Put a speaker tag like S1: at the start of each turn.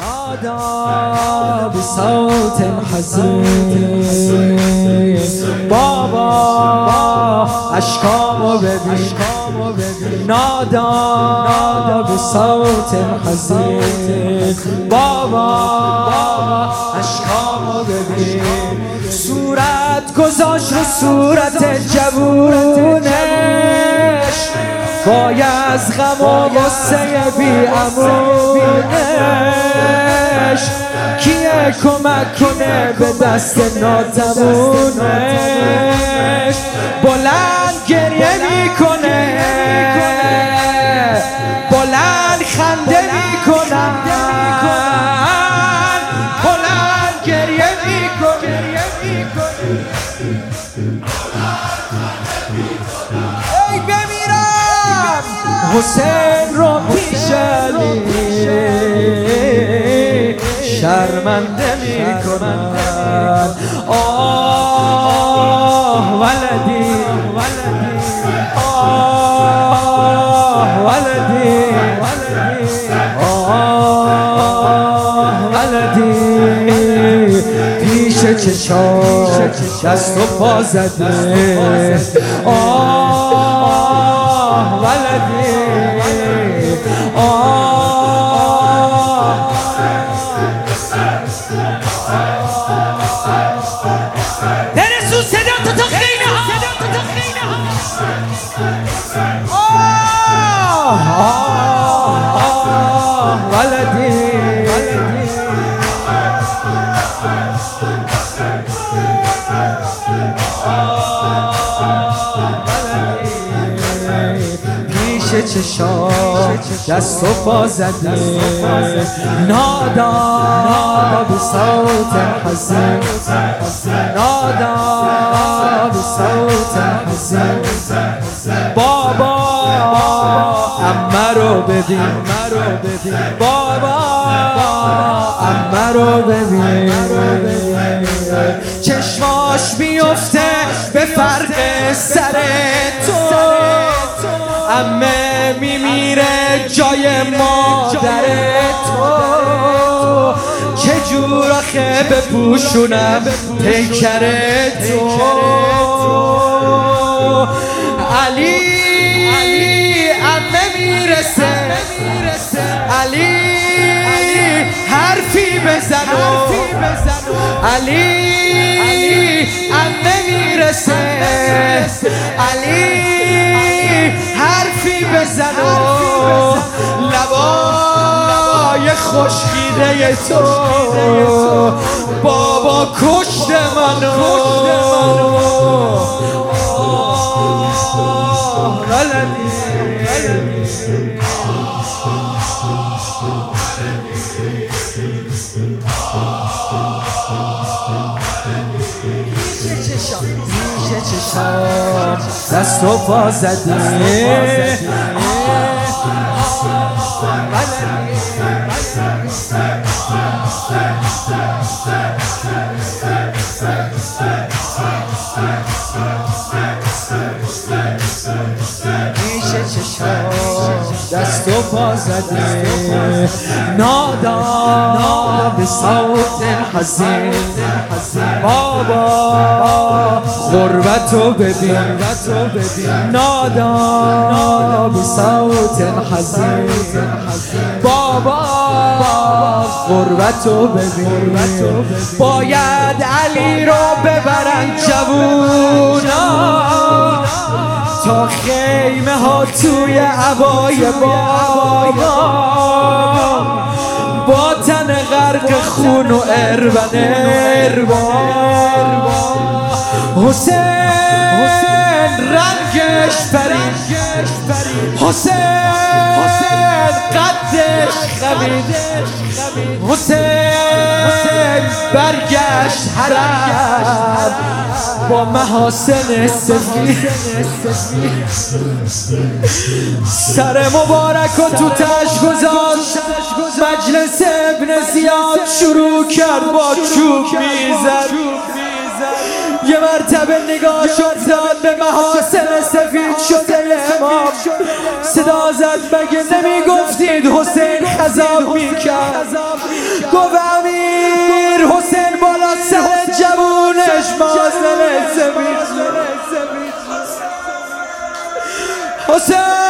S1: نادا بصوت حزین بابا اشکامو ببین. نادا به صوت حزین بابا اشکامو ببین. صورت گذاشت رو صورت جوونش وای از غم و غصه بی امونش کیه کمک کنه به دست ناتمونش بلند گریه حسین رو پیش علی. شرمنده می‌کنن آه ولدی. آه ولدی. آه ولدی. پیش چشام دست و پا زده. آه ولدی آه
S2: برسون صدا تو ها
S1: آه آه آه پیش چشام دست و پا زده. نادا به صوت حزین نادا به صوت حزین بابا امه رو ببین. بابا امه رو ببین. چشماش بیفته به فرق سر تو. میمیره جای مادر تو. چجور آخه بپوشونم پیکر تو. علی امه می‌رسه. علی حرفی بزن علی امه می‌رسه. علی حرفی بزن و لبای خشکیده تو. بابا کشت منو. چشام دست و پا زده دست و پا زده. نادا به صوت حزین. بابا غربتو ببین. نادا به صوت حزین. بابا. غربتو ببین. باید علی رو ببرن جوونا تا خیمه ها توی عبای بابا. با تن غرق خون و ارون اروا حسین رنگش پرید. حسین قدش خمید. حسین برگشت حرم. با محاسن سفید. سر مبارک و تو تش گذاشت. مجلس ابن زیاد شروع کرد با چوب می‌زد. یه مرتبه نگاه شد داد به محاسن سفید شده امام. صدا زد مگه نمی گفتید حسین خذاب می کرد گفت امیر حسین بالا سر جوونش. مازن سفید حسین.